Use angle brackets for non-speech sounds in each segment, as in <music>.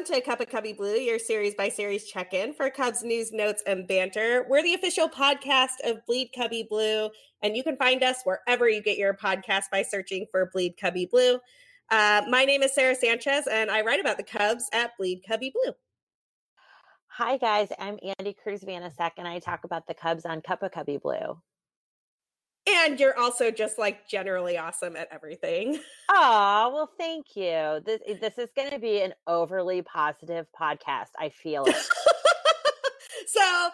welcome to Cup of Cubby Blue, your series by series check in for Cubs news, notes, and banter. We're the official podcast of Bleed Cubby Blue, and you can find us wherever you get your podcast by searching for Bleed Cubby Blue. Uh, my name is Sarah Sanchez, and I write about the Cubs at Bleed Cubby Blue. Hi, guys. I'm Andy Cruz Vanasek, and I talk about the Cubs on Cup of Cubby Blue. And you're also just like generally awesome at everything. <laughs> Oh, well, thank you. This, this is going to be an overly positive podcast. I feel it. <laughs> so,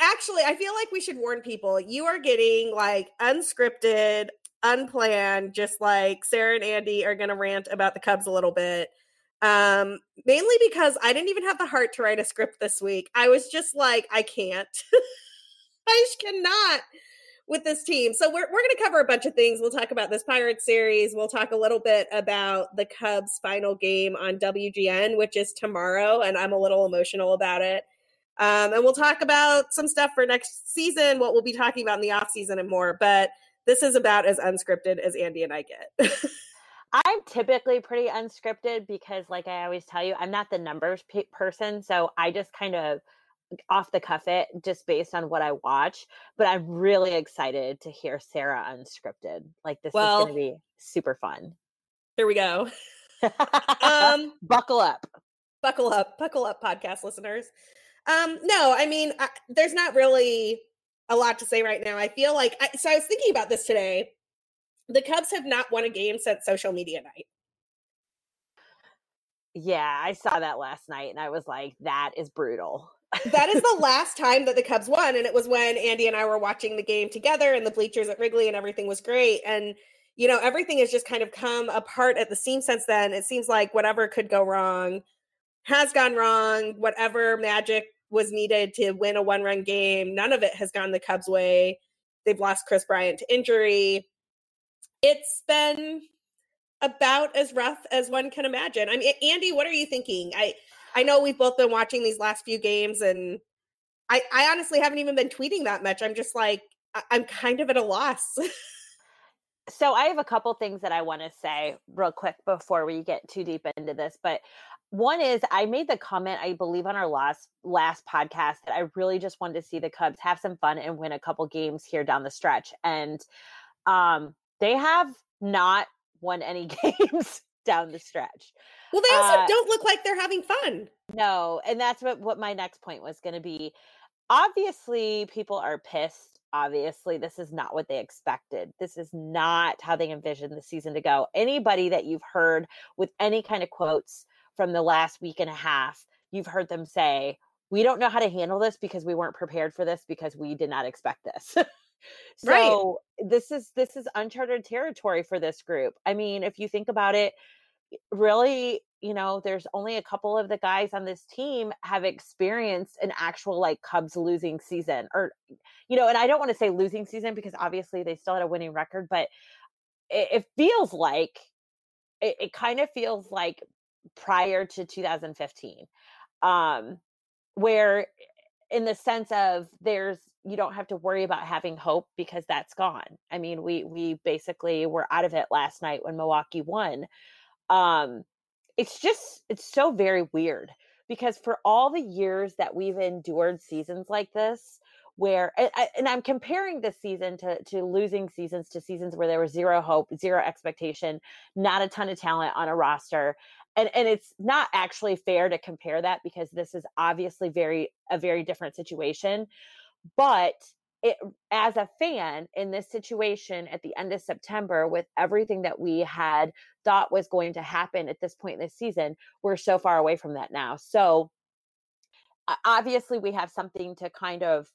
actually, I feel like we should warn people you are getting like unscripted, unplanned, just like Sarah and Andy are going to rant about the Cubs a little bit. Um, mainly because I didn't even have the heart to write a script this week. I was just like, I can't. <laughs> I just cannot with this team. So we're we're going to cover a bunch of things. We'll talk about this Pirates series. We'll talk a little bit about the Cubs final game on WGN, which is tomorrow, and I'm a little emotional about it. Um, and we'll talk about some stuff for next season, what we'll be talking about in the off season and more. But this is about as unscripted as Andy and I get. <laughs> I'm typically pretty unscripted because, like I always tell you, I'm not the numbers pe- person. So I just kind of off the cuff it just based on what I watch. But I'm really excited to hear Sarah unscripted. Like this well, is going to be super fun. Here we go. <laughs> um, <laughs> buckle up. Buckle up. Buckle up, podcast listeners. Um, no, I mean, I, there's not really a lot to say right now. I feel like I, so. I was thinking about this today. The Cubs have not won a game since social media night. Yeah, I saw that last night and I was like, that is brutal that is the <laughs> last time that the Cubs won. And it was when Andy and I were watching the game together in the bleachers at Wrigley and everything was great. And, you know, everything has just kind of come apart at the seam since then. It seems like whatever could go wrong has gone wrong. Whatever magic was needed to win a one run game, none of it has gone the Cubs' way. They've lost Kris Bryant to injury. It's been about as rough as one can imagine. I mean, Andy, what are you thinking? I I know we've both been watching these last few games, and I, I honestly haven't even been tweeting that much. I'm just like, I'm kind of at a loss. <laughs> so I have a couple things that I want to say real quick before we get too deep into this, but one is I made the comment I believe on our last last podcast that I really just wanted to see the Cubs have some fun and win a couple games here down the stretch and um they have not won any <laughs> games down the stretch. Well, they also uh, don't look like they're having fun. No, and that's what what my next point was going to be. Obviously, people are pissed. Obviously, this is not what they expected. This is not how they envisioned the season to go. Anybody that you've heard with any kind of quotes from the last week and a half, you've heard them say, "We don't know how to handle this because we weren't prepared for this because we did not expect this." <laughs> so right. this is this is uncharted territory for this group. I mean, if you think about it, really you know there's only a couple of the guys on this team have experienced an actual like cubs losing season or you know and i don't want to say losing season because obviously they still had a winning record but it, it feels like it, it kind of feels like prior to 2015 um where in the sense of there's you don't have to worry about having hope because that's gone. I mean we we basically were out of it last night when milwaukee won. Um it's just it's so very weird because for all the years that we've endured seasons like this where and, and i'm comparing this season to to losing seasons to seasons where there was zero hope zero expectation not a ton of talent on a roster and and it's not actually fair to compare that because this is obviously very a very different situation but it, as a fan in this situation at the end of September, with everything that we had thought was going to happen at this point in the season, we're so far away from that now. So obviously, we have something to kind of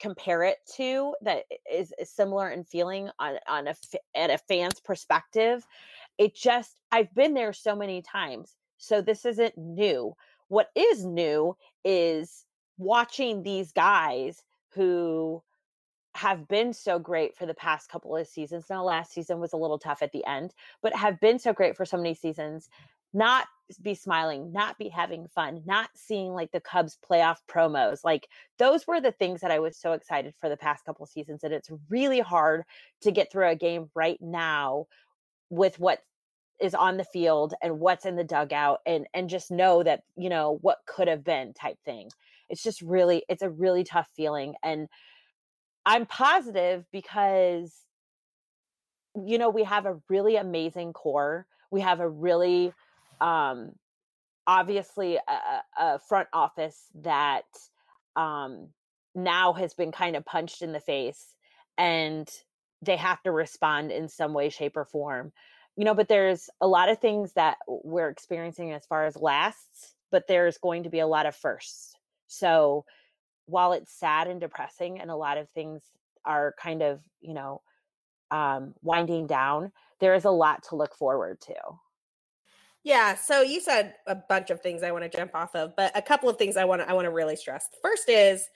compare it to that is, is similar in feeling on on a at a fan's perspective. It just I've been there so many times, so this isn't new. What is new is watching these guys who have been so great for the past couple of seasons. Now, last season was a little tough at the end, but have been so great for so many seasons. Not be smiling, not be having fun, not seeing like the Cubs playoff promos. Like those were the things that I was so excited for the past couple seasons. And it's really hard to get through a game right now with what is on the field and what's in the dugout and and just know that you know what could have been type thing. It's just really it's a really tough feeling and i'm positive because you know we have a really amazing core. We have a really um obviously a, a front office that um now has been kind of punched in the face and they have to respond in some way shape or form. You know but there's a lot of things that we're experiencing as far as lasts but there's going to be a lot of firsts. So while it's sad and depressing and a lot of things are kind of you know um winding down there is a lot to look forward to. Yeah so you said a bunch of things i want to jump off of but a couple of things i want to i want to really stress. First is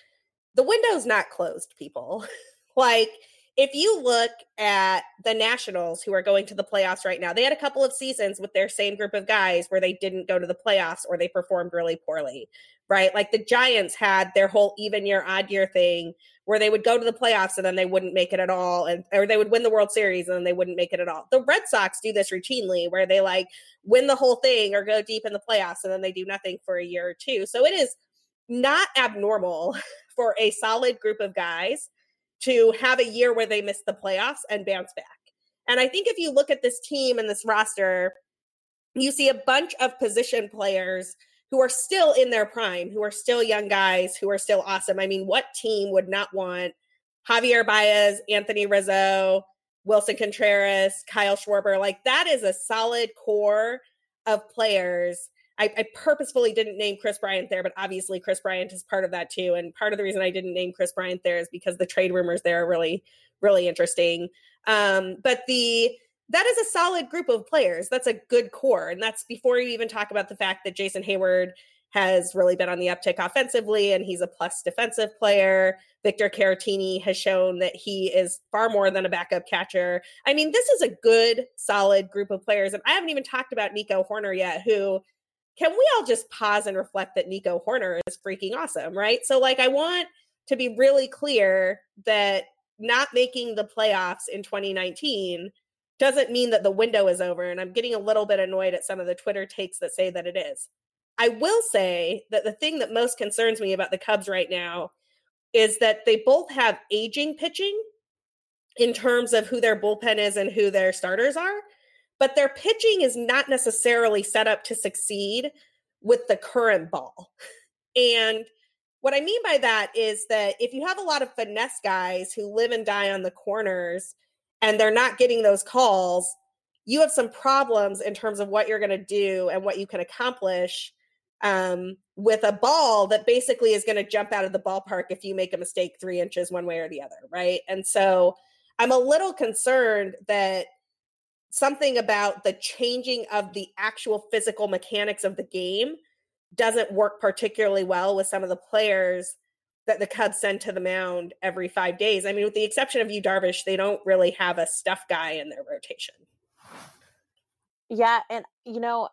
the window's not closed people. <laughs> Like if you look at the Nationals who are going to the playoffs right now, they had a couple of seasons with their same group of guys where they didn't go to the playoffs or they performed really poorly, right? Like the Giants had their whole even year, odd year thing where they would go to the playoffs and then they wouldn't make it at all and or they would win the World Series and then they wouldn't make it at all. The Red Sox do this routinely where they like win the whole thing or go deep in the playoffs and then they do nothing for a year or two. So it is not abnormal <laughs> for a solid group of guys to have a year where they miss the playoffs and bounce back. And I think if you look at this team and this roster, you see a bunch of position players who are still in their prime, who are still young guys, who are still awesome. I mean, what team would not want Javier Baez, Anthony Rizzo, Willson Contreras, Kyle Schwarber? Like that is a solid core of players I, I, purposefully didn't name Kris Bryant there, but obviously Kris Bryant is part of that too. And part of the reason I didn't name Kris Bryant there is because the trade rumors there are really, really interesting. Um, but the that is a solid group of players. That's a good core. And that's before you even talk about the fact that Jason Heyward has really been on the uptick offensively and he's a plus defensive player. Victor Caratini has shown that he is far more than a backup catcher. I mean, this is a good, solid group of players. And I haven't even talked about Nico Hoerner yet, who can we all just pause and reflect that Nico Hoerner is freaking awesome, right? So, like, I want to be really clear that not making the playoffs in 2019 doesn't mean that the window is over. And I'm getting a little bit annoyed at some of the Twitter takes that say that it is. I will say that the thing that most concerns me about the Cubs right now is that they both have aging pitching in terms of who their bullpen is and who their starters are but their pitching is not necessarily set up to succeed with the current ball. And what I mean by that is that if you have a lot of finesse guys who live and die on the corners and they're not getting those calls, you have some problems in terms of what you're going to do and what you can accomplish um, with a ball that basically is going to jump out of the ballpark if you make a mistake three inches one way or the other, right? And so I'm a little concerned that something about the changing of the actual physical mechanics of the game doesn't work particularly well with some of the players that the Cubs send to the mound every five days. I mean, with the exception of Yu Darvish, they don't really have a stuff guy in their rotation. Yeah, and you know,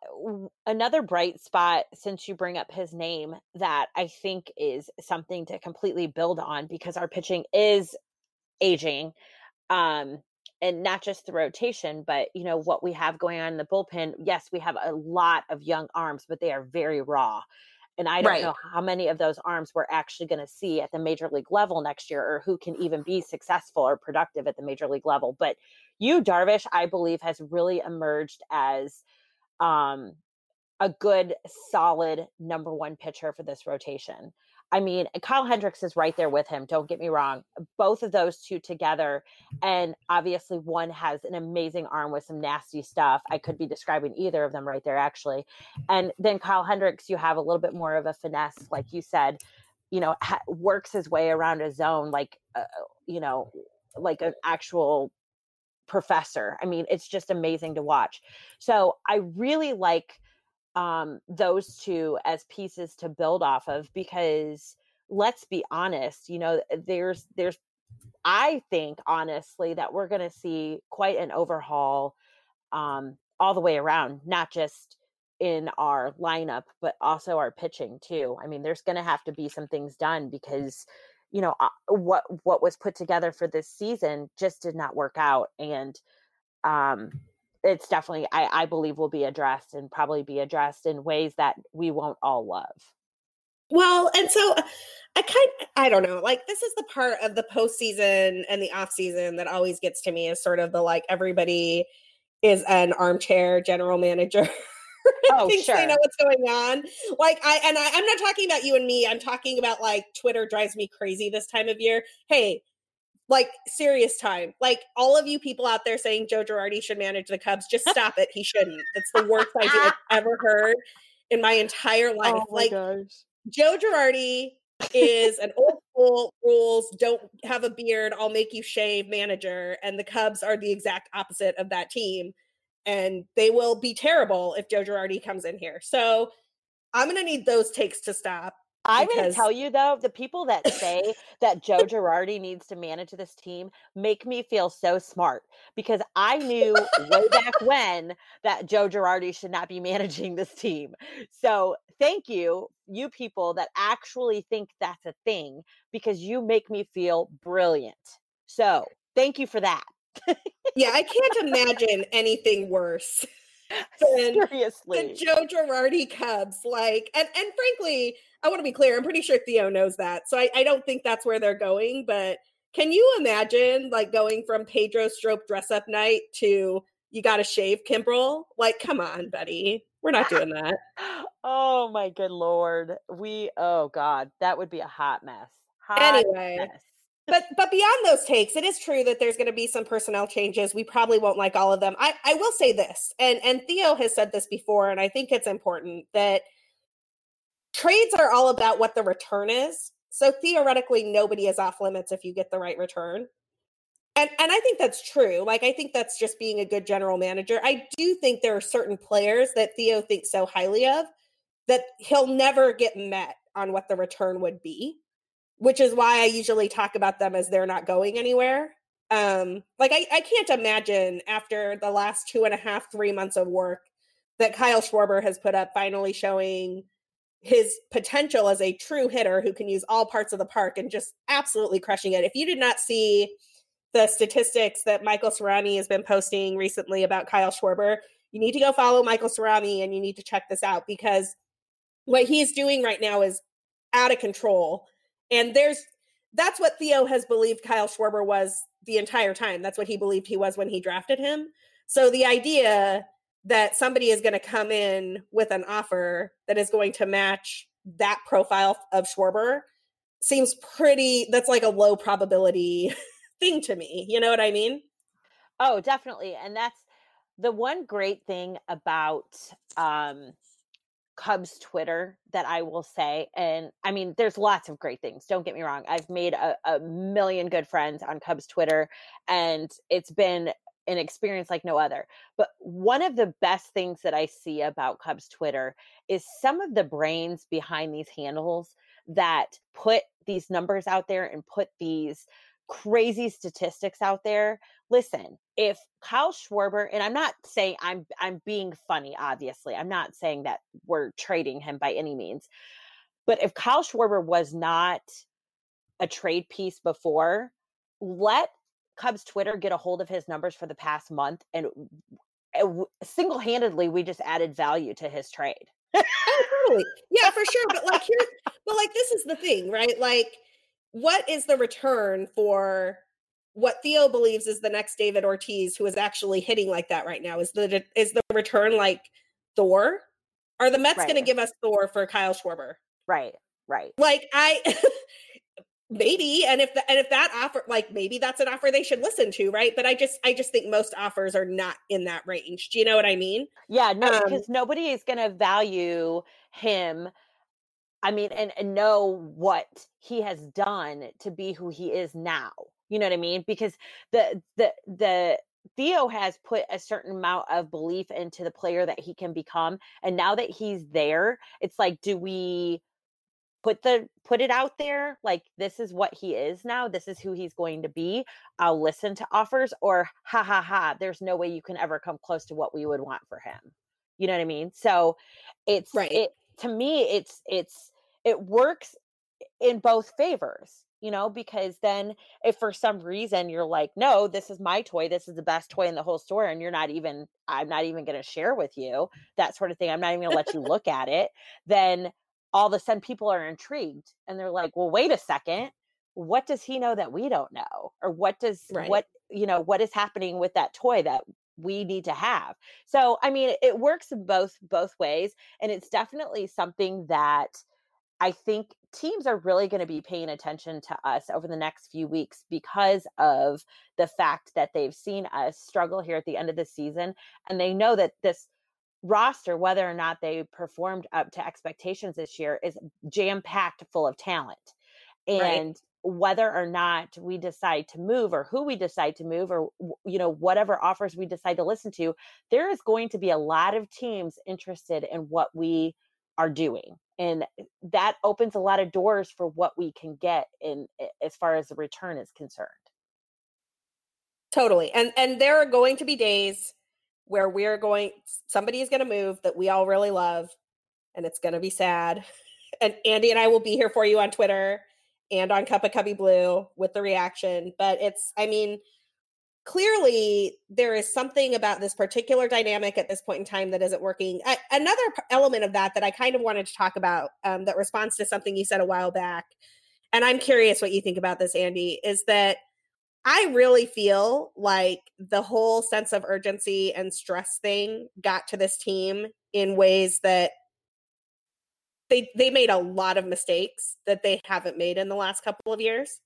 another bright spot since you bring up his name that I think is something to completely build on because our pitching is aging. Um, and not just the rotation, but you know what we have going on in the bullpen. Yes, we have a lot of young arms, but they are very raw. And I don't right. know how many of those arms we're actually going to see at the major league level next year, or who can even be successful or productive at the major league level. But you, Darvish, I believe, has really emerged as um, a good, solid number one pitcher for this rotation. I mean, Kyle Hendricks is right there with him. Don't get me wrong. Both of those two together. And obviously, one has an amazing arm with some nasty stuff. I could be describing either of them right there, actually. And then Kyle Hendricks, you have a little bit more of a finesse, like you said, you know, ha- works his way around a zone like, uh, you know, like an actual professor. I mean, it's just amazing to watch. So I really like um, those two as pieces to build off of because let's be honest, you know, there's there's I think honestly that we're going to see quite an overhaul um, all the way around, not just in our lineup, but also our pitching too. I mean, there's going to have to be some things done because you know uh, what what was put together for this season just did not work out and um it's definitely I, I believe will be addressed and probably be addressed in ways that we won't all love. Well, and so uh, I kind I don't know, like this is the part of the postseason and the off season that always gets to me is sort of the like everybody is an armchair general manager. <laughs> Oh, thinks sure. they know what's going on. Like I and I, I'm not talking about you and me. I'm talking about like Twitter drives me crazy this time of year. Hey, like serious time. Like all of you people out there saying Joe Girardi should manage the Cubs, just stop it. He shouldn't. That's the worst idea I've ever heard in my entire <laughs> oh life. Oh my like gosh. Joe Girardi is an old school rules, don't have a beard, I'll make you shave manager. And the Cubs are the exact opposite of that team. And they will be terrible if Joe Girardi comes in here. So I'm going to need those takes to stop. I'm going to tell you though, the people that say that Joe Girardi needs to manage this team make me feel so smart because I knew way back <laughs> when that Joe Girardi should not be <laughs> managing this team. So thank you, you people that actually think that's a thing, because you make me feel brilliant. So thank you for that. Yeah, I can't <laughs> imagine anything worse than the Joe Girardi Cubs. Like, and and frankly, I want to be clear. I'm pretty sure Theo knows that, so I, I don't think that's where they're going. But can you imagine like going from Pedro Strop dress up night to you got to shave Kimbrel? Like, come on, buddy, we're not doing that. <laughs> oh my good lord. We oh god, that would be a hot mess. Hot Anyway, mess. but but beyond those takes, it is true that there's going to be some personnel changes. We probably won't like all of them. I I will say this, and and Theo has said this before, and I think it's important that trades are all about what the return is. So theoretically, nobody is off limits if you get the right return. And and I think that's true. Like I think that's just being a good general manager. I do think there are certain players that Theo thinks so highly of that he'll never get met on what the return would be which is why I usually talk about them as they're not going anywhere. Um, like I, I can't imagine after the last two and a half, three months of work that Kyle Schwarber has put up, finally showing his potential as a true hitter who can use all parts of the park and just absolutely crushing it. If you did not see the statistics that Michael Cerami has been posting recently about Kyle Schwarber, you need to go follow Michael Cerami and you need to check this out because what he's doing right now is out of control. And there's that's what Theo has believed Kyle Schwarber was the entire time. That's what he believed he was when he drafted him. So the idea that somebody is going to come in with an offer that is going to match that profile of Schwarber seems pretty that's like a low probability <laughs> thing to me. You know what I mean? Oh, definitely. And that's the one great thing about um Cubs Twitter that I will say. And I mean, there's lots of great things. Don't get me wrong. I've made a, a million good friends on Cubs Twitter, and it's been an experience like no other. But one of the best things that I see about Cubs Twitter is some of the brains behind these handles that put these numbers out there and put these crazy statistics out there. Listen, if Kyle Schwarber, and I'm not saying I'm I'm being funny, obviously. I'm not saying that we're trading him by any means. But if Kyle Schwarber was not a trade piece before, let Cubs Twitter get a hold of his numbers for the past month and single handedly we just added value to his trade. oh, totally. Yeah, for sure. But like here, <laughs> but like this is the thing, right? Like, what is the return for what Theo believes is the next David Ortiz, who is actually hitting like that right now? Is the is the return like Thor? Are the Mets Right. going to give us Thor for Kyle Schwarber? Right, right. Like I. <laughs> maybe and if the, and if that offer like maybe that's an offer they should listen to right but i just i just think most offers are not in that range do you know what i mean Yeah, no, Um, because nobody is going to value him. I mean, and, and know what he has done to be who he is now. You know what I mean? Because the the the Theo has put a certain amount of belief into the player that he can become, and now that he's there, it's like, do we put the put it out there like this is what he is now this is who he's going to be i'll listen to offers or ha ha ha there's no way you can ever come close to what we would want for him you know what i mean so it's Right. it to me it's it's it works in both favors you know, because then if for some reason you're like, no, this is my toy, this is the best toy in the whole store, and you're not even, I'm not even going to share with you that sort of thing, I'm not even going to let you look at it, then all of a sudden people are intrigued and they're like, well, wait a second, what does he know that we don't know? Or what does, right. what, you know, what is happening with that toy that we need to have? So, I mean, it works both, both ways. And it's definitely something that, I think teams are really going to be paying attention to us over the next few weeks because of the fact that they've seen us struggle here at the end of the season. And they know that this roster, whether or not they performed up to expectations this year, is jam packed full of talent. And right. whether or not we decide to move or who we decide to move or you know whatever offers we decide to listen to there is going to be a lot of teams interested in what we are doing and that opens a lot of doors for what we can get in as far as the return is concerned totally and and there are going to be days where we're going somebody is going to move that we all really love and it's going to be sad <laughs> and andy and i will be here for you on twitter and on cup of cubby blue with the reaction but it's i mean clearly there is something about this particular dynamic at this point in time that isn't working. I, another element of that that I kind of wanted to talk about um, that responds to something you said a while back, and I'm curious what you think about this, Andy, is that I really feel like the whole sense of urgency and stress thing got to this team in ways that they they made a lot of mistakes that they haven't made in the last couple of years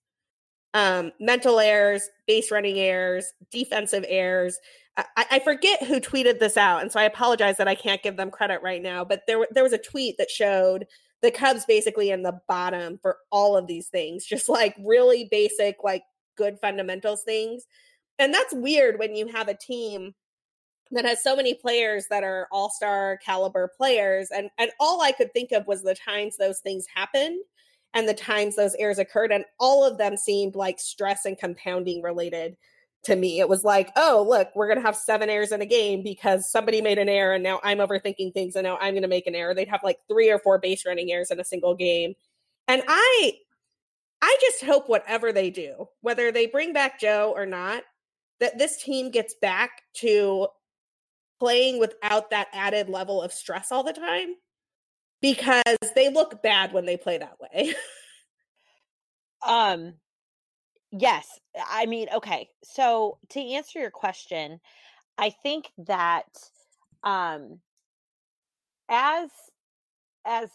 um, mental errors, base running errors, defensive errors. I, I, forget who tweeted this out, and so I apologize that I can't give them credit right now. But there, there was a tweet that showed the Cubs basically in the bottom for all of these things, just like really basic, like good fundamentals things. And that's weird when you have a team that has so many players that are all-star caliber players and and all I could think of was the times those things happened and the times those errors occurred. And all of them seemed like stress and compounding related to me. It was like, oh, look, we're going to have seven errors in a game because somebody made an error and now I'm overthinking things and now I'm going to make an error. They'd have like three or four base running errors in a single game. And I, I just hope whatever they do, whether they bring back Joe or not, that this team gets back to playing without that added level of stress all the time because they look bad when they play that way. <laughs> um yes, I mean, okay. So to answer your question, I think that um as as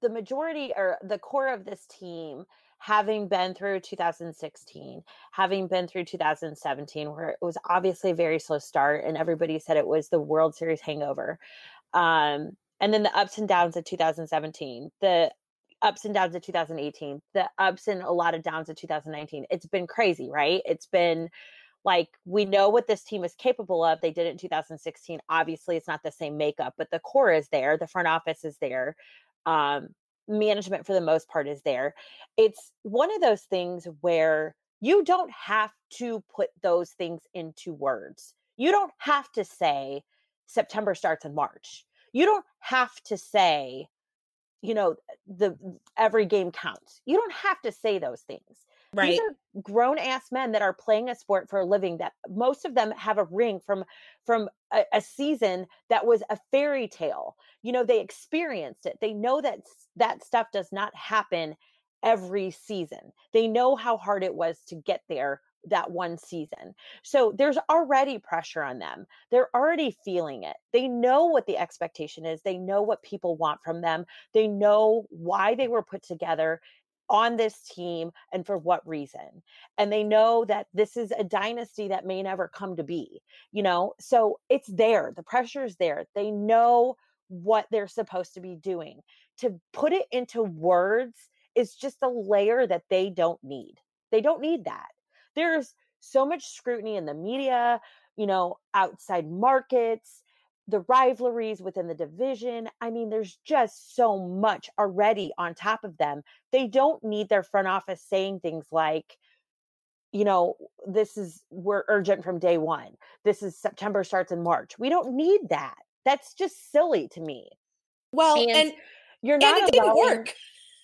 the majority or the core of this team having been through 2016, having been through 2017, where it was obviously a very slow start and everybody said it was the World Series hangover. Um, and then the ups and downs of 2017 the ups and downs of 2018 the ups and a lot of downs of 2019 it's been crazy right? It's been like we know what this team is capable of. They did it in 2016 obviously it's not the same makeup but the core is there. The front office is there. Um, management for the most part is there. It's one of those things where you don't have to put those things into words. You don't have to say september starts in march. You don't have to say you know the every game counts. You don't have to say those things right these are grown ass men that are playing a sport for a living that most of them have a ring from from a, a season that was a fairy tale you know they experienced it they know that that stuff does not happen every season they know how hard it was to get there that one season. So there's already pressure on them. They're already feeling it. They know what the expectation is. They know what people want from them. They know why they were put together on this team and for what reason. And they know that this is a dynasty that may never come to be, you know? So it's there. The pressure is there. They know what they're supposed to be doing. To put it into words is just a layer that they don't need. They don't need that there's so much scrutiny in the media, you know, outside markets, the rivalries within the division. I mean, there's just so much already on top of them. They don't need their front office saying things like, you know, this is, we're urgent from day one. This is September starts in March. We don't need that. That's just silly to me. Well, and, and you're not and it allowing, didn't work.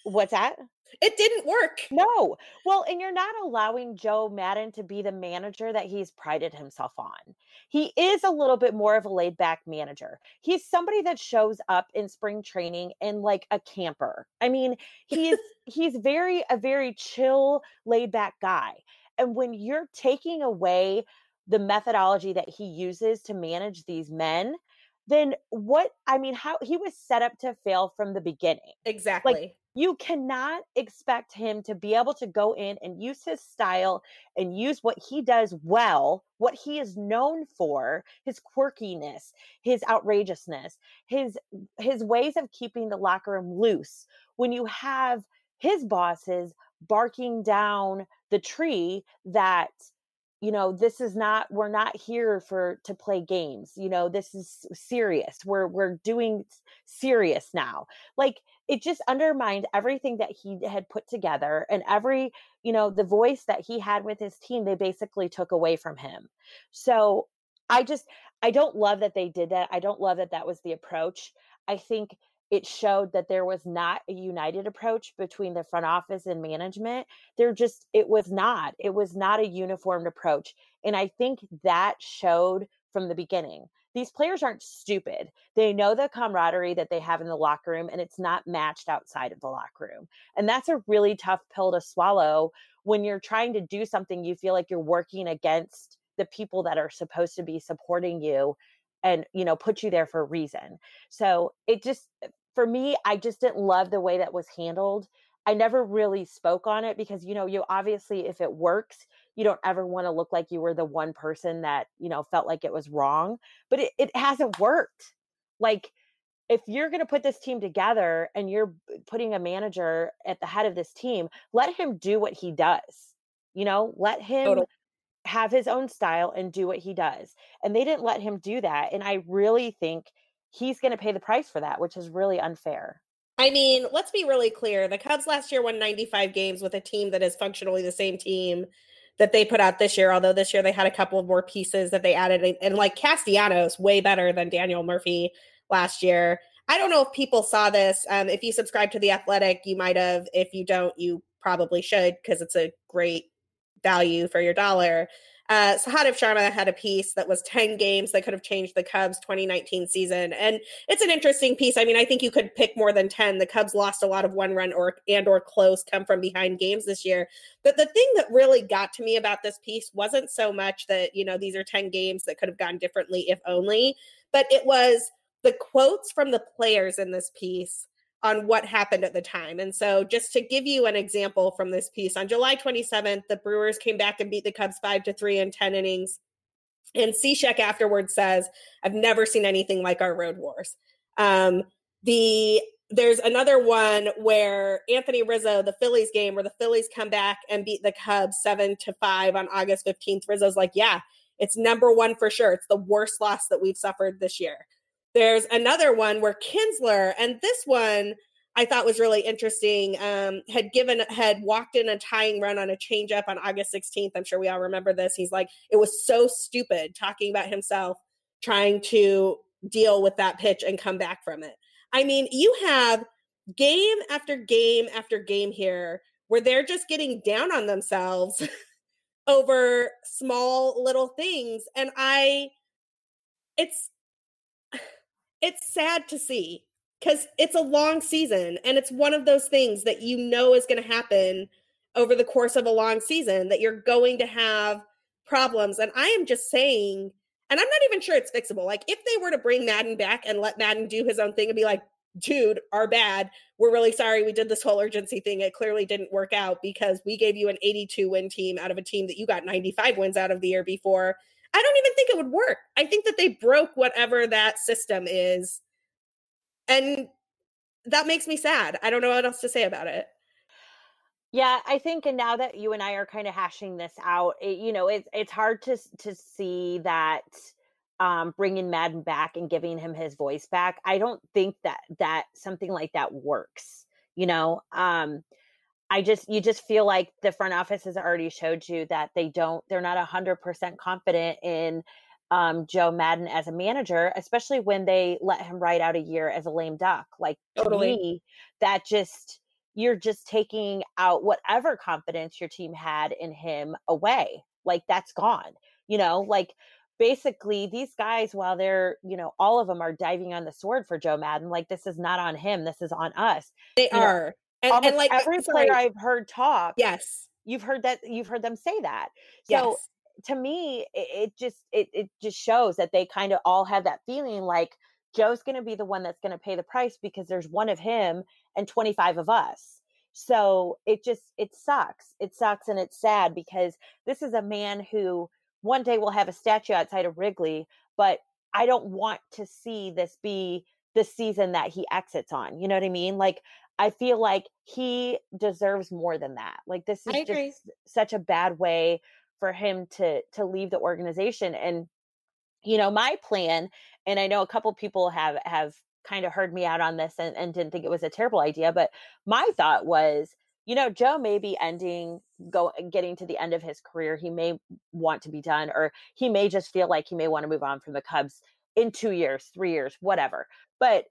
What's that? It didn't work. No. Well, and you're not allowing Joe Maddon to be the manager that he's prided himself on. He is a little bit more of a laid back manager. He's somebody that shows up in spring training in like a camper. I mean, he's <laughs> he's very a very chill, laid back guy. And when you're taking away the methodology that he uses to manage these men, then what I mean, how he was set up to fail from the beginning. Exactly. Like you cannot expect him to be able to go in and use his style and use what he does well, what he is known for, his quirkiness, his outrageousness, his his ways of keeping the locker room loose. When you have his bosses barking down the tree that you know this is not we're not here for to play games you know this is serious we're we're doing serious now. Like it just undermined everything that he had put together and every you know the voice that he had with his team they basically took away from him. So i just i don't love that they did that i don't love that that was the approach. I think it showed that there was not a united approach between the front office and management there just it was not it was not a uniformed approach and i think that showed from the beginning. These players aren't stupid they know the camaraderie that they have in the locker room and it's not matched outside of the locker room and that's a really tough pill to swallow when you're trying to do something you feel like you're working against the people that are supposed to be supporting you and you know put you there for a reason. So it just eh, for me, I just didn't love the way that was handled. I never really spoke on it because, you know, you obviously, if it works, you don't ever want to look like you were the one person that, you know, felt like it was wrong. But it, it hasn't worked. Like, if you're going to put this team together and you're putting a manager at the head of this team, let him do what he does. You know, let him totally. have his own style and do what he does. And they didn't let him do that. And I really think he's going to pay the price for that, which is really unfair. I mean, let's be really clear. The Cubs last year won 95 games with a team that is functionally the same team that they put out this year, although this year they had a couple of more pieces that they added. And like Castellanos, way better than Daniel Murphy last year. I don't know if people saw this. Um, if you subscribe to The Athletic, you might have. If you don't, you probably should because it's a great value for your dollar. Uh, Sahadev Sharma had a piece that was 10 games that could have changed the Cubs 2019 season. And it's an interesting piece. I mean, I think you could pick more than 10. The Cubs lost a lot of one run or and or close come from behind games this year. But the thing that really got to me about this piece wasn't so much that, you know, these are 10 games that could have gone differently if only, but it was the quotes from the players in this piece on what happened at the time. And so, just to give you an example from this piece, on July 27th, the Brewers came back and beat the Cubs five to three in 10 innings. And Cishek afterwards says, I've never seen anything like our road wars. Um, the there's another one where Anthony Rizzo, the Phillies game, where the Phillies come back and beat the Cubs seven to five on August 15th. Rizzo's like, Yeah, it's number one for sure. It's the worst loss that we've suffered this year. There's another one where Kintzler, and this one I thought was really interesting, um, had given had walked in a tying run on a changeup on August 16th. I'm sure we all remember this. He's like, it was so stupid talking about himself trying to deal with that pitch and come back from it. I mean, you have game after game after game here where they're just getting down on themselves <laughs> over small little things. And I, it's, it's sad to see because it's a long season and it's one of those things that you know is going to happen over the course of a long season that you're going to have problems. And I am just saying, and I'm not even sure it's fixable. Like if they were to bring Maddon back and let Maddon do his own thing and be like, dude, our bad. We're really sorry we did this whole urgency thing. It clearly didn't work out because we gave you an 82 win team out of a team that you got 95 wins out of the year before. I don't even think it would work. I think that they broke whatever that system is. And that makes me sad. I don't know what else to say about it. Yeah, I think and now that you and I are kind of hashing this out, it, you know, it's it's hard to to see that um bringing Maddon back and giving him his voice back. I don't think that that something like that works, you know. Um I just you just feel like the front office has already showed you that they don't they're not 100% confident in um, Joe Maddon as a manager, especially when they let him ride out a year as a lame duck. Like totally. to me, that just you're just taking out whatever confidence your team had in him away. Like that's gone. You know, like basically these guys while they're you know all of them are diving on the sword for joe Maddon. like this is not on him this is on us they you are know, and, and, like every player i've heard talk yes you've heard that you've heard them say that so yes. to me it, it just it, it just shows that they kind of all have that feeling like joe's going to be the one that's going to pay the price because there's one of him and 25 of us so it just it sucks it sucks and it's sad because this is a man who one day we'll have a statue outside of Wrigley, but I don't want to see this be the season that he exits on. You know what I mean? Like I feel like he deserves more than that. Like this is just such a bad way for him to to leave the organization and you know my plan and I know a couple people have have kind of heard me out on this and, and didn't think it was a terrible idea but my thought was you know, Joe may be ending, go getting to the end of his career. He may want to be done, or he may just feel like he may want to move on from the Cubs in two years, three years, whatever. But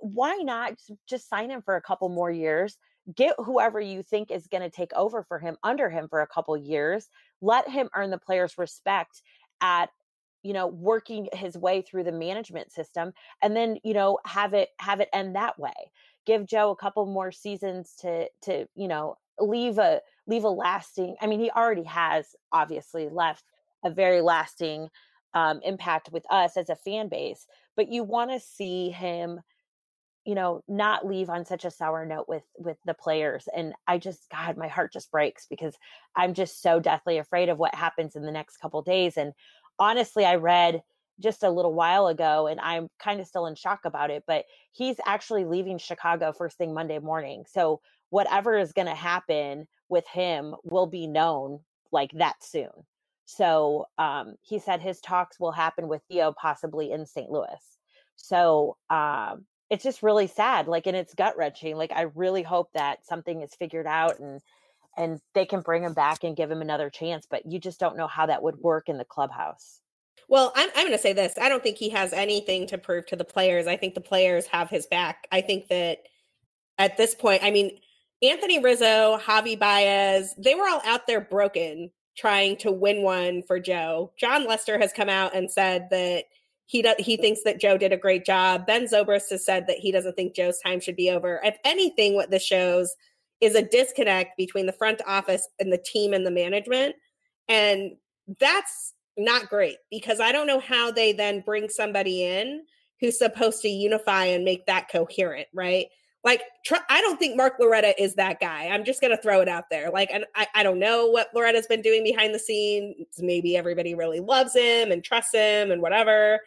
why not just sign him for a couple more years? Get whoever you think is going to take over for him under him for a couple years. Let him earn the players' respect at you know working his way through the management system and then you know have it have it end that way give Joe a couple more seasons to to you know leave a leave a lasting. I mean, he already has obviously left a very lasting um, impact with us as a fan base, but you want to see him you know not leave on such a sour note with with the players and i just god my heart just breaks because i'm just so deathly afraid of what happens in the next couple days and honestly i read just a little while ago and I'm kind of still in shock about it, but he's actually leaving Chicago first thing Monday morning. So whatever is going to happen with him will be known like that soon. So um, he said his talks will happen with Theo possibly in St. Louis. So um, it's just really sad, like, and it's gut wrenching. Like, I really hope that something is figured out and and they can bring him back and give him another chance. But you just don't know how that would work in the clubhouse. Well, I'm, I'm going to say this. I don't think he has anything to prove to the players. I think the players have his back. I think that at this point, I mean, Anthony Rizzo, Javi Baez, they were all out there broken trying to win one for Joe. jon Lester has come out and said that he does, he thinks that Joe did a great job. Ben Zobrist has said that he doesn't think Joe's time should be over. If anything, what this shows is a disconnect between the front office and the team and the management. And that's not great because I don't know how they then bring somebody in who's supposed to unify and make that coherent, right? Like, tr- I don't think Mark Loretta is that guy. I'm just going to throw it out there. Like, and I, I don't know what Loretta's been doing behind the scenes. Maybe everybody really loves him and trusts him and whatever.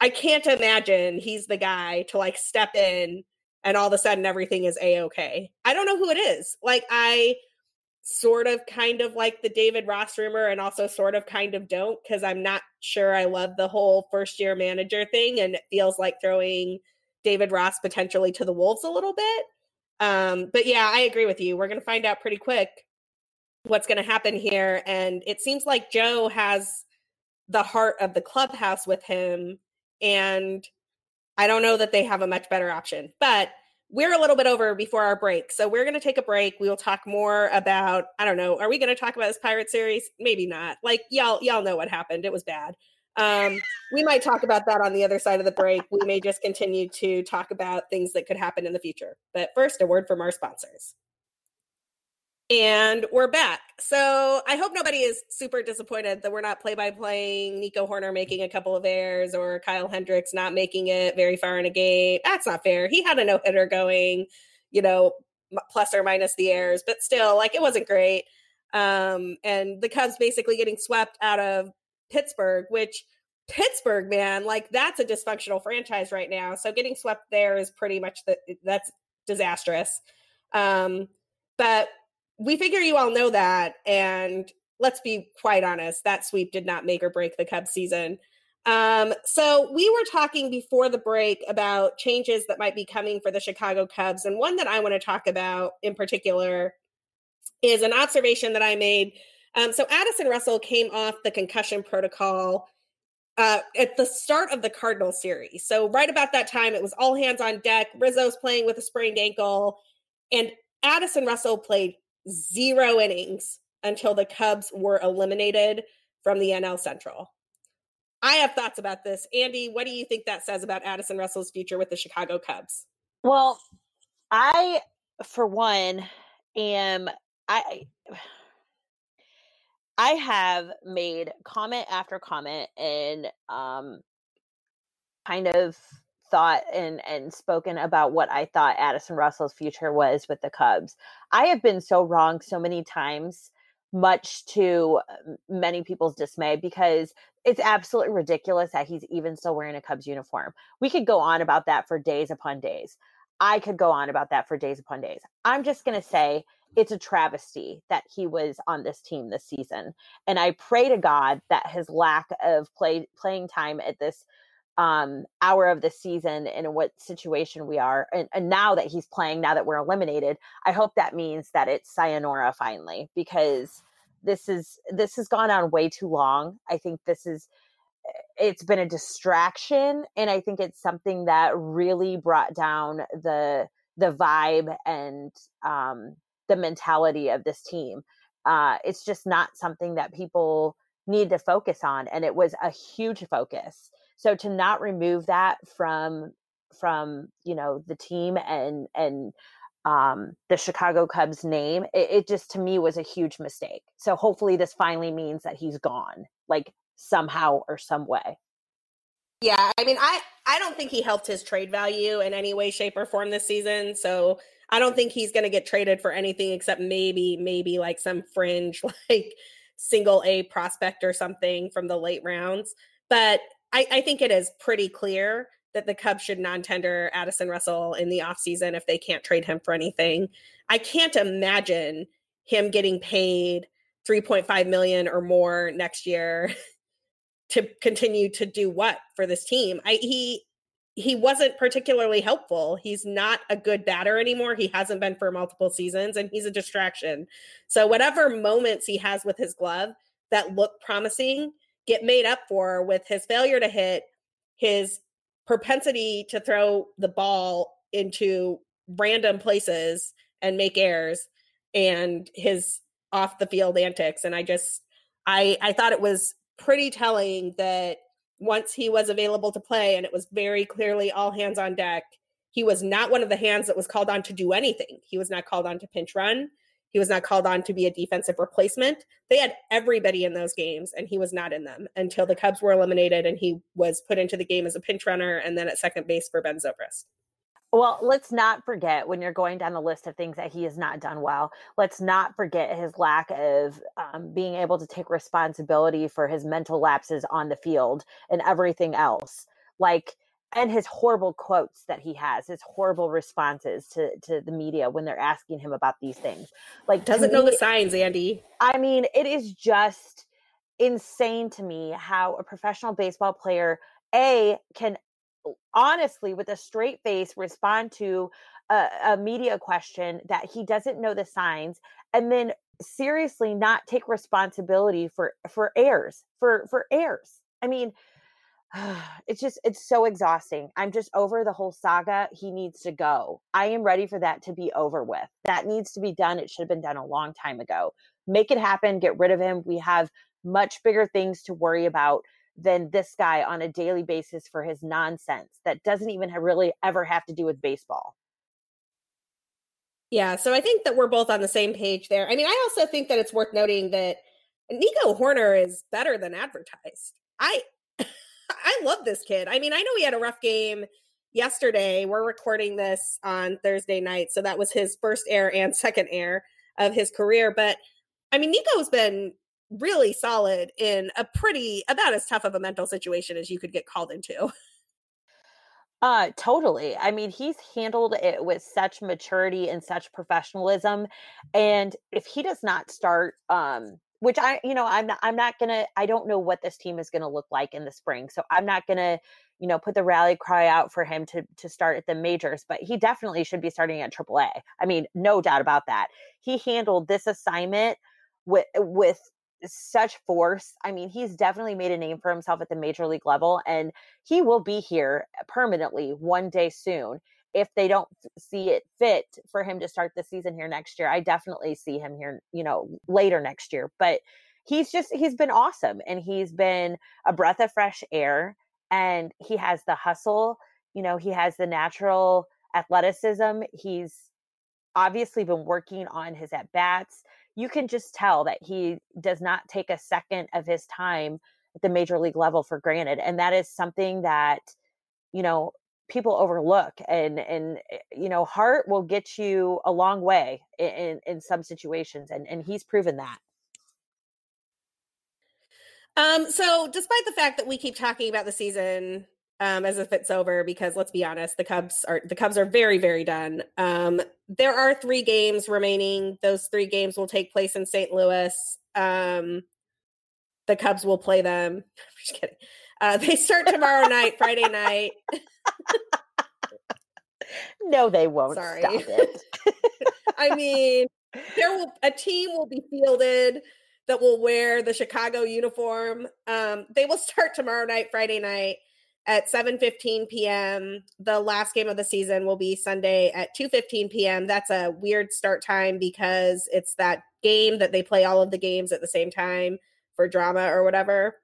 I can't imagine he's the guy to like step in and all of a sudden everything is a okay. I don't know who it is. Like, I sort of kind of like the David Ross rumor and also sort of kind of don't because I'm not sure I love the whole first year manager thing and it feels like throwing David Ross potentially to the wolves a little bit. Um, but yeah, I agree with you. We're going to find out pretty quick what's going to happen here and it seems like Joe has the heart of the clubhouse with him and I don't know that they have a much better option. But we're a little bit over before our break. So we're going to take a break. We will talk more about I don't know, are we going to talk about this pirate series? Maybe not. Like y'all y'all know what happened. It was bad. Um we might talk about that on the other side of the break. We may just continue to talk about things that could happen in the future. But first, a word from our sponsors. And we're back. So I hope nobody is super disappointed that we're not play by playing Nico Hoerner making a couple of errors or Kyle Hendricks not making it very far in a game. That's not fair. He had a no hitter going, you know, plus or minus the errors, but still, like it wasn't great. Um, and the Cubs basically getting swept out of Pittsburgh, which Pittsburgh, man, like that's a dysfunctional franchise right now. So getting swept there is pretty much the that's disastrous. Um, but we figure you all know that. And let's be quite honest, that sweep did not make or break the Cubs season. Um, so we were talking before the break about changes that might be coming for the Chicago Cubs. And one that I want to talk about in particular is an observation that I made. Um, so Addison Russell came off the concussion protocol uh, at the start of the Cardinal series. So right about that time, it was all hands on deck. Rizzo's playing with a sprained ankle. And Addison Russell played zero innings until the Cubs were eliminated from the NL Central. I have thoughts about this. Andy, what do you think that says about Addison Russell's future with the Chicago Cubs? Well, I, for one, am I I have made comment after comment and um kind of thought and and spoken about what I thought Addison Russell's future was with the Cubs. I have been so wrong so many times much to uh, many people's dismay because it's absolutely ridiculous that he's even still wearing a Cubs uniform. We could go on about that for days upon days. I could go on about that for days upon days. I'm just going to say it's a travesty that he was on this team this season. And I pray to God that his lack of play playing time at this um, hour of the season and what situation we are, and, and now that he's playing, now that we're eliminated, I hope that means that it's sayonara finally because this is this has gone on way too long. I think this is it's been a distraction and i think it's something that really brought down the the vibe and um the mentality of this team uh it's just not something that people need to focus on and it was a huge focus so to not remove that from from you know the team and and um, the Chicago Cubs name, it, it, just to me was a huge mistake. So hopefully this finally means that he's gone. Like somehow or some way. Yeah, I mean, I I don't think he helped his trade value in any way, shape, or form this season. So I don't think he's going to get traded for anything except maybe maybe like some fringe <laughs> like single A prospect or something from the late rounds. But I, I think it is pretty clear that the Cubs should non-tender Addison Russell in the offseason if they can't trade him for anything. I can't imagine him getting paid 3.5 million or more next year <laughs> to continue to do what for this team. I he he wasn't particularly helpful. He's not a good batter anymore. He hasn't been for multiple seasons and he's a distraction. So whatever moments he has with his glove that look promising get made up for with his failure to hit, his propensity to throw the ball into random places and make errors and his off the field antics and I just I I thought it was pretty telling that once he was available to play and it was very clearly all hands on deck, he was not one of the hands that was called on to do anything. He was not called on to pinch run. He was not called on to be a defensive replacement. They had everybody in those games, and he was not in them until the Cubs were eliminated and he was put into the game as a pinch runner and then at second base for Ben Zobrist. Well, let's not forget when you're going down the list of things that he has not done well. Let's not forget his lack of um, being able to take responsibility for his mental lapses on the field and everything else. Like, and his horrible quotes that he has, his horrible responses to to the media when they're asking him about these things. Like, doesn't know the signs, Andy. I mean, it is just insane to me how a professional baseball player a can honestly with a straight face respond to a, a, media question that he doesn't know the signs and then seriously not take responsibility for for errors for for errors i mean <sighs> it's just it's so exhausting i'm just over the whole saga he needs to go i am ready for that to be over with that needs to be done it should have been done a long time ago make it happen get rid of him we have much bigger things to worry about than this guy on a daily basis for his nonsense that doesn't even really ever have to do with baseball. Yeah, so I think that we're both on the same page there. I mean, I also think that it's worth noting that Nico Hoerner is better than advertised. I I love this kid. I mean, I know he had a rough game yesterday. We're recording this on Thursday night, so that was his first air and <laughs> second air of his career, but I mean, Nico's been really solid in a pretty about as tough of a mental situation as you could get called into. <laughs> Uh totally. I mean, he's handled it with such maturity and such professionalism and if he does not start um which I you know, I'm not I'm not to I don't know what this team is to look like in the spring. So I'm not to you know put the rally cry out for him to to start at the majors but he definitely should be starting at AAA. I mean, no doubt about that. He handled this assignment with with such force. I mean, he's definitely made a name for himself at the major league level, and he will be here permanently one day soon. If they don't see it fit for him to start the season here next year, I definitely see him here, you know, later next year. But he's just he's been awesome and he's been a breath of fresh air and he has the hustle, you know, he has the natural athleticism. He's obviously been working on his at bats. You can just tell that he does not take a second of his time at the major league level for granted. And that is something that, you know, people overlook and and eh, you know heart will get you a long way in in some situations and and he's proven that um so despite the fact that we keep talking about the season um, as if it's over because let's be honest, the Cubs are the Cubs are very very done. Um, there are three games remaining. Those three games will take place in St. Louis. Um, the Cubs will play them. <laughs> I'm just kidding. Uh, they start tomorrow night, Friday night. no, they won't. Sorry. <laughs> I mean, there will a team will be fielded that will wear the Chicago uniform. Um, they will start tomorrow night, Friday night at 7:15 p.m. The last game of the season will be Sunday at 2:15 p.m. That's a weird start time because it's that game that they play all of the games at the same time for drama or whatever.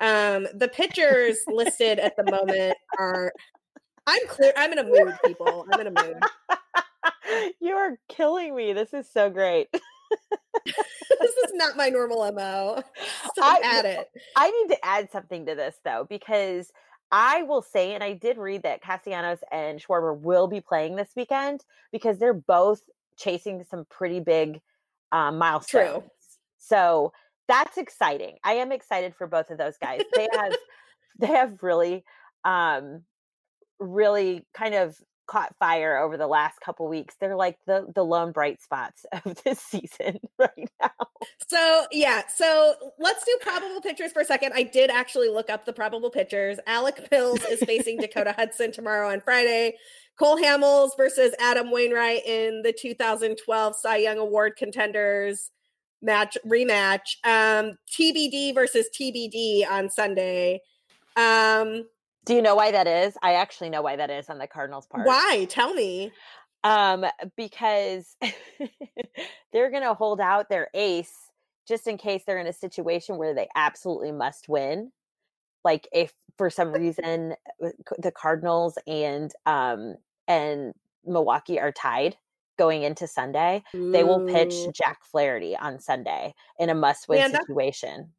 Um, the pitchers listed at the moment are I'm clear I'm in a mood, people. I'm in a mood. <laughs> You are killing me. This is so great. <laughs> this is not my normal MO. So I add it. I need to add something to this though, because I will say, and I did read that Castellanos and Schwarber will be playing this weekend because they're both chasing some pretty big um, milestones. True. So that's exciting. I am excited for both of those guys. They <laughs> have they have really um really kind of caught fire over the last couple weeks. They're like the the lone bright spots <laughs> of this season <laughs> right now. So yeah, so let's do probable pitchers for a second. I did actually look up the probable pitchers. Alec Mills is facing Dakota Hudson tomorrow on Friday. Cole Hamels versus Adam Wainwright in the 2012 Cy Young Award contenders match rematch. Um, TBD versus TBD on Sunday. Um, do you know why that is? I actually know why that is on the Cardinals part. Why? Tell me. Um, because <laughs> they're going to hold out their ace just in case they're in a situation where they absolutely must win. Like if for some reason uh, the Cardinals and um and Milwaukee are tied going into Sunday, Ooh. they will pitch Jack Flaherty on Sunday in a must-win situation.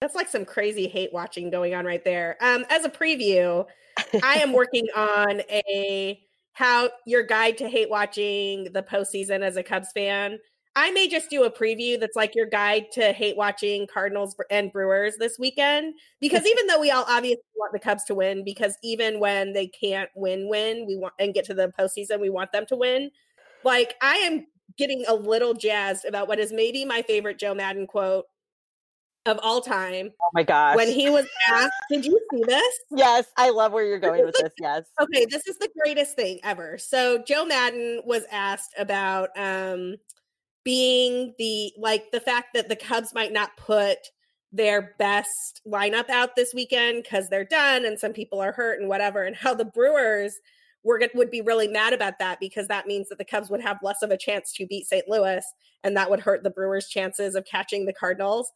That's like some crazy hate watching going on right there. Um, as a preview, I am <laughs> working on a how your guide to hate watching the postseason as a Cubs fan. I may just do a preview that's like your guide to hate watching Cardinals and Brewers this weekend. Because <laughs> even though we all obviously want the Cubs to win, because even when they can't win, win, we want and get to the postseason, we want them to win. Like I am getting a little jazzed about what is maybe my favorite Joe Maddon quote of all time. Oh my gosh. When he was asked, did you see this? Yes, I love where you're going with this. Yes. Okay, this is the greatest thing ever. So Joe Maddon was asked about um being the like the fact that the Cubs might not put their best lineup out this weekend because they're done and some people are hurt and whatever, and how the Brewers were would be really mad about that because that means that the Cubs would have less of a chance to beat St. Louis, and that would hurt the Brewers' chances of catching the Cardinals.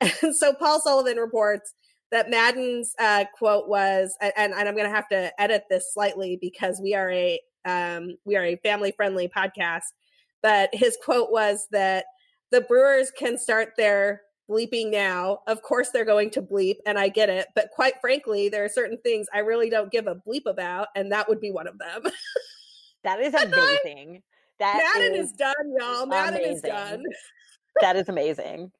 <laughs> And so Paul Sullivan reports that Maddon's uh, quote was, and, and I'm going to have to edit this slightly because we are a um, we are a family friendly podcast. But his quote was that the Brewers can start their bleeping now. Of course, they're going to bleep, and I get it. But quite frankly, there are certain things I really don't give a bleep about, and that would be one of them. that is <laughs> amazing. That Maddon is, is done, y'all. Maddon amazing. is done. that is amazing.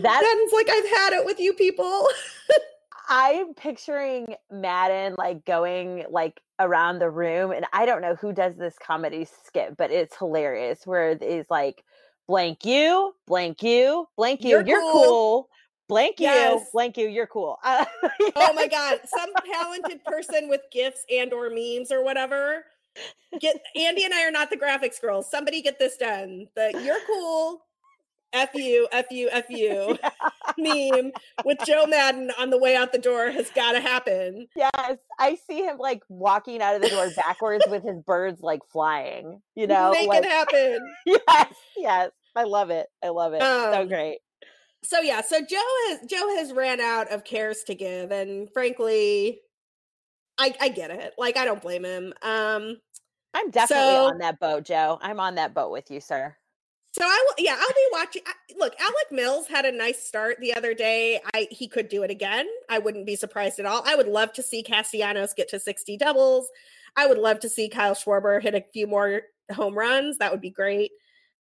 That Maddon's like, I've had it with you people. <laughs> I'm picturing Maddon like going like around the room, and I don't know who does this comedy skit, but it's hilarious. Where it's like, blank you, blank you, blank you, you're, you're cool. cool. Blank yes. you, blank you, you're cool. Uh, <laughs> oh my god, some talented person with gifts and or memes or whatever. Get Andy and I are not the graphics girls. Somebody get this done. The you're cool F you, F you, F <laughs> you meme with Joe Maddon on the way out the door has got to happen. Yes, I see him like walking out of the door backwards with his birds like flying. You <laughs> know, make like, it happen. yes, yes, I love it. I love it. Um, so great. So yeah, so Joe has Joe has ran out of cares to give, and frankly, I I get it. Like I don't blame him. Um, I'm definitely so, on that boat, Joe. I'm on that boat with you, sir. So I will, yeah, I'll be watching. Look, Alec Mills had a nice start the other day. I he could do it again. I wouldn't be surprised at all. I would love to see Castellanos get to 60 doubles. I would love to see Kyle Schwarber hit a few more home runs. That would be great.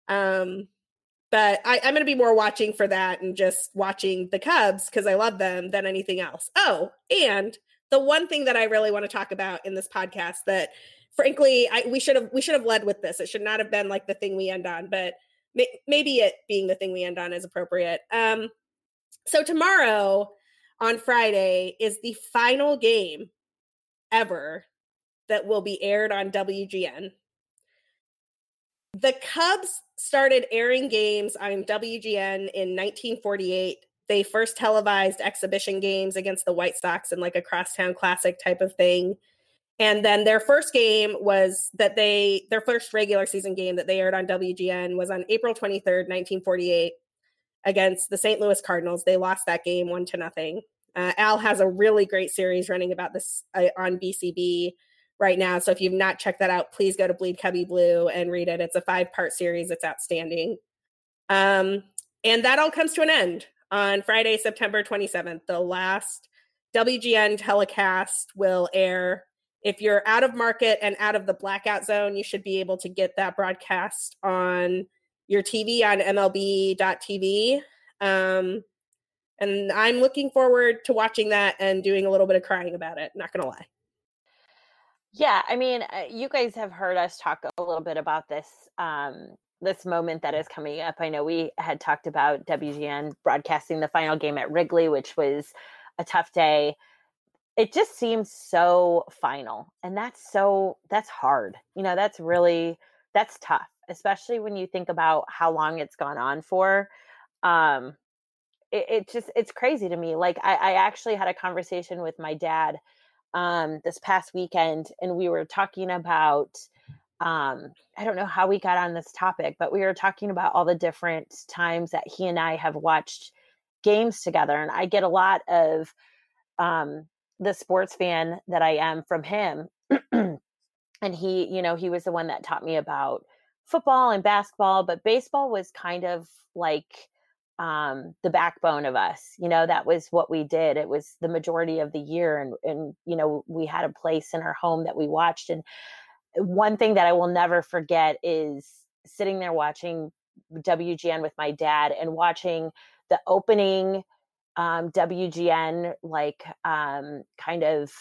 Um, but I, I'm going to be more watching for that and just watching the Cubs because I love them than anything else. Oh, and the one thing that I really want to talk about in this podcast that frankly I, we should have we should have led with this. It should not have been like the thing we end on, but maybe it being the thing we end on is appropriate. Um, so tomorrow on Friday is the final game ever that will be aired on WGN. The Cubs started airing games on WGN in 1948. They first televised exhibition games against the White Sox in like a crosstown classic type of thing and then their first game was that they, their first regular season game that they aired on WGN was on April 23rd, 1948, against the St. Louis Cardinals. They lost that game one to nothing. Uh, Al has a really great series running about this uh, on BCB right now. So if you've not checked that out, please go to Bleed Cubbie Blue and read it. It's a five part series, it's outstanding. Um, and that all comes to an end on Friday, September 27th. The last WGN telecast will air if you're out of market and out of the blackout zone, you should be able to get that broadcast on your TV on MLB.tv. Um, and I'm looking forward to watching that and doing a little bit of crying about it. Not gonna lie. Yeah, I mean, uh, you guys have heard us talk a little bit about this um, this moment that is coming up. I know we had talked about WGN broadcasting the final game at Wrigley, which was a tough day it just seems so final and that's so that's hard you know that's really that's tough especially when you think about how long it's gone on for um it, it just it's crazy to me like I, I actually had a conversation with my dad um this past weekend and we were talking about um i don't know how we got on this topic but we were talking about all the different times that he and i have watched games together and i get a lot of um the sports fan that I am from him. <clears throat> and he, you know, he was the one that taught me about football and basketball, but baseball was kind of like um the backbone of us you know that was what we did it was the majority of the year and and you know we had a place in our home that we watched and one thing that i will never forget is sitting there watching wgn with my dad and watching the opening um, WGN like um, kind of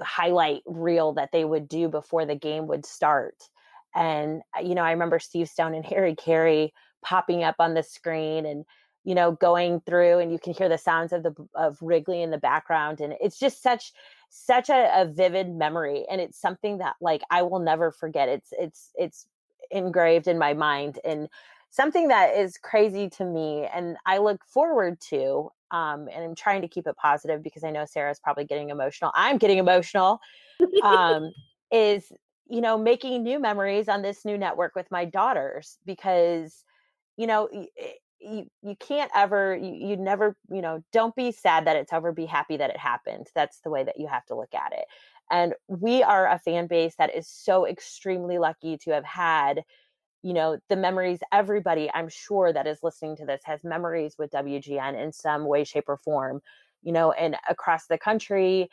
highlight reel that they would do before the game would start. And uh, you know, I remember Steve Stone and Harry Caray popping up on the screen and you know going through and you can hear the sounds of the of Wrigley in the background and it's just such such a, a vivid memory and it's something that like I will never forget it's it's it's engraved in my mind and something that is crazy to me and I look forward to um, and I'm trying to keep it positive because I know Sarah's probably getting emotional. I'm getting emotional. Um, <laughs> is you know making new memories on this new network with my daughters because you know eh, you, you can't ever you, you never you know don't be sad that it's over be happy that it happened. That's the way that you have to look at it. And we are a fan base that is so extremely lucky to have had you know the memories everybody i'm sure that is listening to this has memories with wgn in some way shape or form you know and across the country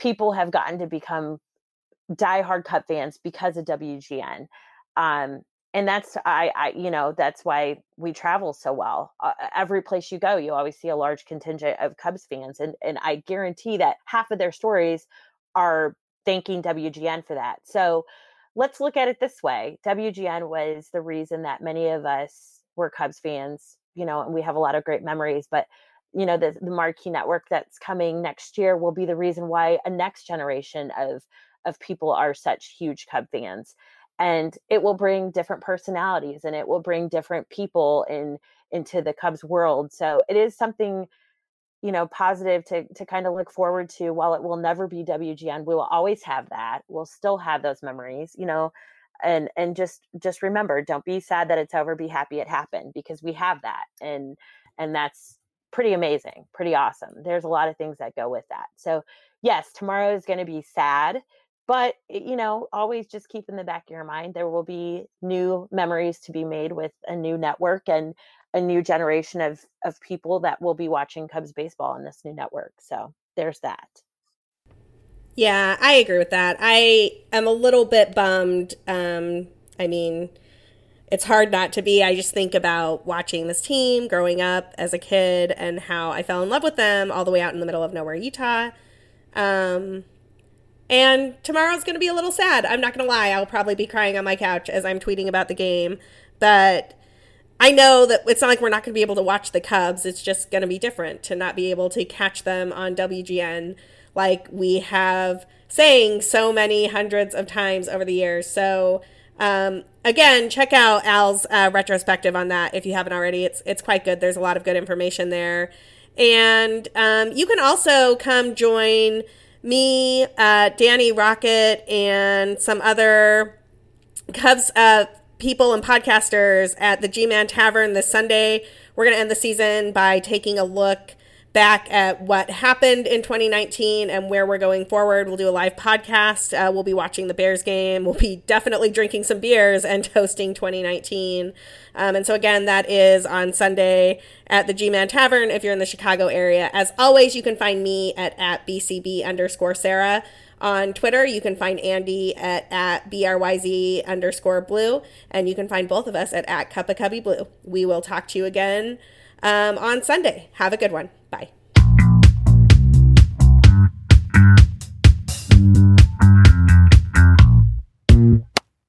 people have gotten to become diehard Cub fans because of wgn um and that's I, I you know that's why we travel so well uh, every place you go you always see a large contingent of cubs fans and and i guarantee that half of their stories are thanking wgn for that so let's look at it this way WGN was the reason that many of us were Cubs fans, you know, and we have a lot of great memories. But, you know, the, the marquee network that's coming next year will be the reason why a next generation of of people are such huge Cub fans. And it will bring different personalities and it will bring different people in into the Cubs world. So it is something you know positive to to kind of look forward to while it will never be WGN we will always have that we'll still have those memories you know and and just just remember don't be sad that it's over be happy it happened because we have that and and that's pretty amazing pretty awesome there's a lot of things that go with that so yes tomorrow is going to be sad but you know always just keep in the back of your mind there will be new memories to be made with a new network and a new generation of of people that will be watching cubs baseball on this new network so there's that yeah, I agree with that. I am a little bit bummed. Um, I mean, it's hard not to be. I just think about watching this team growing up as a kid and how I fell in love with them all the way out in the middle of nowhere, Utah. Um, and tomorrow's going to be a little sad. I'm not going to lie. I'll probably be crying on my couch as I'm tweeting about the game. But I know that it's not like we're not going to be able to watch the Cubs. It's just going to be different to not be able to catch them on WGN like we have saying so many hundreds of times over the years. So um, again, check out Al's uh, retrospective on that if you haven't already. It's it's quite good. There's a lot of good information there, and um, you can also come join me, uh, Danny Rockett, and some other Cubs uh, people and podcasters at the G Man Tavern this Sunday. We're going to end the season by taking a look back at what happened in 2019 and where we're going forward. We'll do a live podcast. Uh, we'll be watching the Bears game. We'll be definitely drinking some beers and <laughs> toasting 2019. Um, and so, again, that is on Sunday at the G Man Tavern if you're in the Chicago area. As always, you can find me at, at BCB underscore Sarah. On Twitter, you can find Andy at, at BRYZ underscore blue, and you can find both of us at, at Cup of Cubby Blue. We will talk to you again um, on Sunday. Have a good one. Bye.